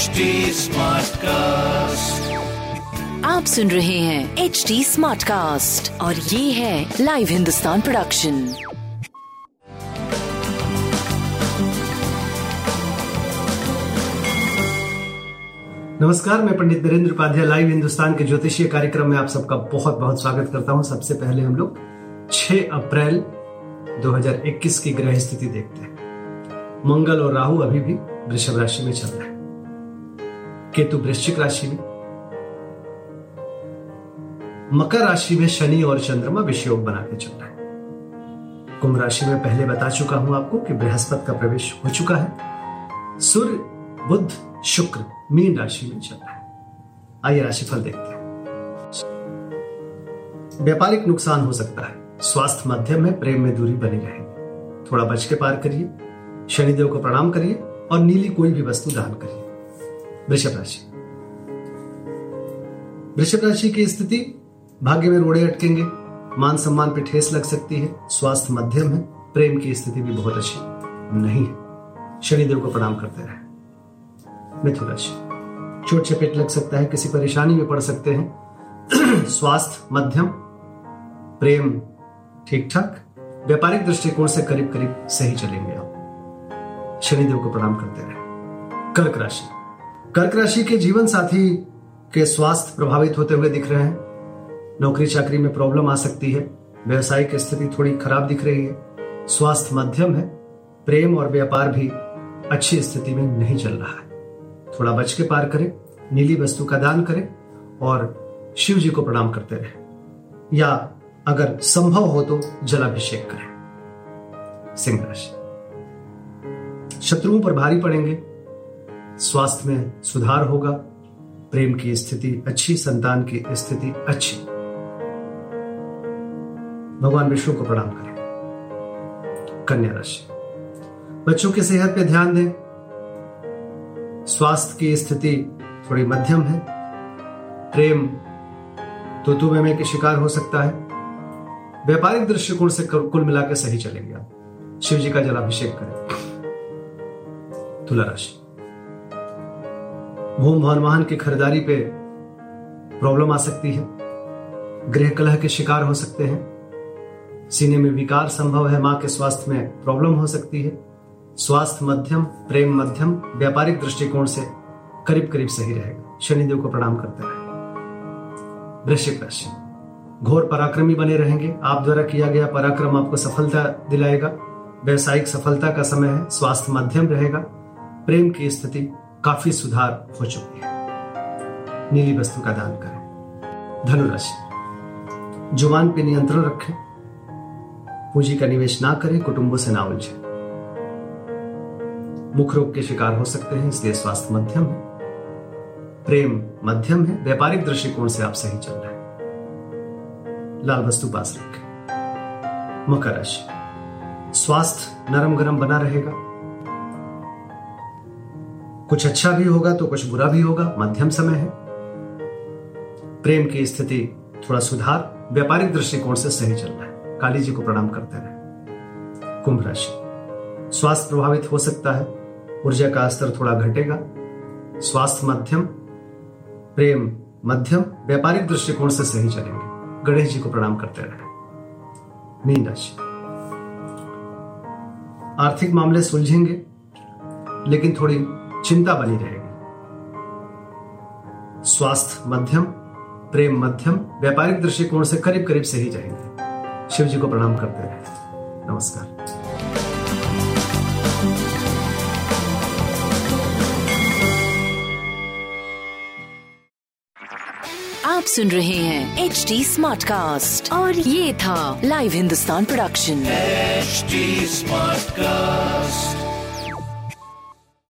HD cast आप सुन रहे हैं एच डी स्मार्ट कास्ट और ये है लाइव हिंदुस्तान प्रोडक्शन नमस्कार मैं पंडित नरेंद्र उपाध्याय लाइव हिंदुस्तान के ज्योतिषीय कार्यक्रम में आप सबका बहुत बहुत स्वागत करता हूँ। सबसे पहले हम लोग 6 अप्रैल 2021 की ग्रह स्थिति देखते हैं। मंगल और राहु अभी भी वृषभ राशि में चल रहे हैं। केतु वृश्चिक राशि में। मकर राशि में शनि और चंद्रमा विषयोग बना के चल रहे हैं। कुंभ राशि में पहले बता चुका हूँ आपको कि बृहस्पति का प्रवेश हो चुका है। सूर्य बुद्ध शुक्र, मीन राशि में चल रहा है। आइए राशिफल देखते हैं। व्यापारिक नुकसान हो सकता है। स्वास्थ्य मध्यम है, प्रेम में दूरी बनी रहे। थोड़ा बच के पार करिए। शनिदेव को प्रणाम करिए और नीली कोई भी वस्तु दान करिए। वृषभ राशि। वृषभ राशि की स्थिति, भाग्य में रोड़े अटकेंगे, मान सम्मान पे ठेस लग सकती है, स्वास्थ्य मध्यम है, प्रेम की स्थिति भी बहुत अच्छी नहीं है। शनिदेव को प्रणाम करते रहे। मिथुन राशि। चोट चपेट लग सकता है, किसी परेशानी में पड़ सकते हैं। स्वास्थ्य मध्यम, प्रेम ठीक ठाक व्यापारिक दृष्टिकोण से करीब करीब सही चलेंगे आप। शनिदेव को प्रणाम करते रहे। कर्क राशि। कर्क राशि के जीवन साथी के स्वास्थ्य प्रभावित होते हुए दिख रहे हैं। नौकरी चाकरी में प्रॉब्लम आ सकती है। व्यवसायिक स्थिति थोड़ी खराब दिख रही है। स्वास्थ्य मध्यम है। प्रेम और व्यापार भी अच्छी स्थिति में नहीं चल रहा है। थोड़ा बच के पार करें। नीली वस्तु का दान करें और शिव जी को प्रणाम करते रहें। या अगर संभव हो तो जलाभिषेक करें। सिंह राशि। शत्रुओं पर भारी पड़ेंगे। स्वास्थ्य में सुधार होगा, प्रेम की स्थिति अच्छी, संतान की स्थिति अच्छी। भगवान विष्णु को प्रणाम करें। कन्या राशि। बच्चों की सेहत पे ध्यान दें। स्वास्थ्य की स्थिति थोड़ी मध्यम है। प्रेम तो में के शिकार हो सकता है। व्यापारिक दृष्टिकोण से कुल मिलाकर सही चलेंगे आप। शिव जी का जलाभिषेक करें। तुला राशि। भूम भवन वाहन की खरीदारी पे प्रॉब्लम आ सकती है। गृह कलह के शिकार हो सकते हैं। सीने में विकार संभव है, माँ के स्वास्थ्य में प्रॉब्लम हो सकती है। स्वास्थ्य मध्यम, प्रेम मध्यम, व्यापारिक दृष्टिकोण से करीब करीब सही रहेगा। शनिदेव को प्रणाम करते रहे। वृश्चिक राशि। घोर पराक्रमी बने रहेंगे। आप द्वारा किया गया पराक्रम आपको सफलता दिलाएगा। व्यवसायिक सफलता का समय है। स्वास्थ्य मध्यम रहेगा। प्रेम की स्थिति काफ़ी सुधार हो चुकी है। नीली वस्तु का दान करें। धनुराशि, ज़ुबान पे नियंत्रण रखें। पूंजी का निवेश ना करें, कुटुंबों से ना उलझे। मुख रोग के शिकार हो सकते हैं, इसलिए स्वास्थ्य मध्यम है। प्रेम मध्यम है, व्यापारिक दृष्टिकोण से आप सही चल रहे हैं। लाल वस्तु पास रखें। मकर राशि, स्वास्थ्य नरम गरम बना रहेगा। कुछ अच्छा भी होगा तो कुछ बुरा भी होगा। मध्यम समय है। प्रेम की स्थिति थोड़ा सुधार, व्यापारिक दृष्टिकोण से सही चल रहा है। काली जी को प्रणाम करते रहे। कुंभ राशि। स्वास्थ्य प्रभावित हो सकता है। ऊर्जा का स्तर थोड़ा घटेगा। स्वास्थ्य मध्यम, प्रेम मध्यम, व्यापारिक दृष्टिकोण से सही चलेंगे। गणेश जी को प्रणाम करते रहे। मीन राशि। आर्थिक मामले सुलझेंगे, लेकिन थोड़ी चिंता बनी रहेगी। स्वास्थ्य मध्यम प्रेम मध्यम व्यापारिक दृष्टिकोण से करीब करीब सही जाएँगे। शिव जी को प्रणाम करते रहे। नमस्कार। आप सुन रहे हैं एच डी स्मार्ट कास्ट और ये था live Hindustan production H smart Smartcast.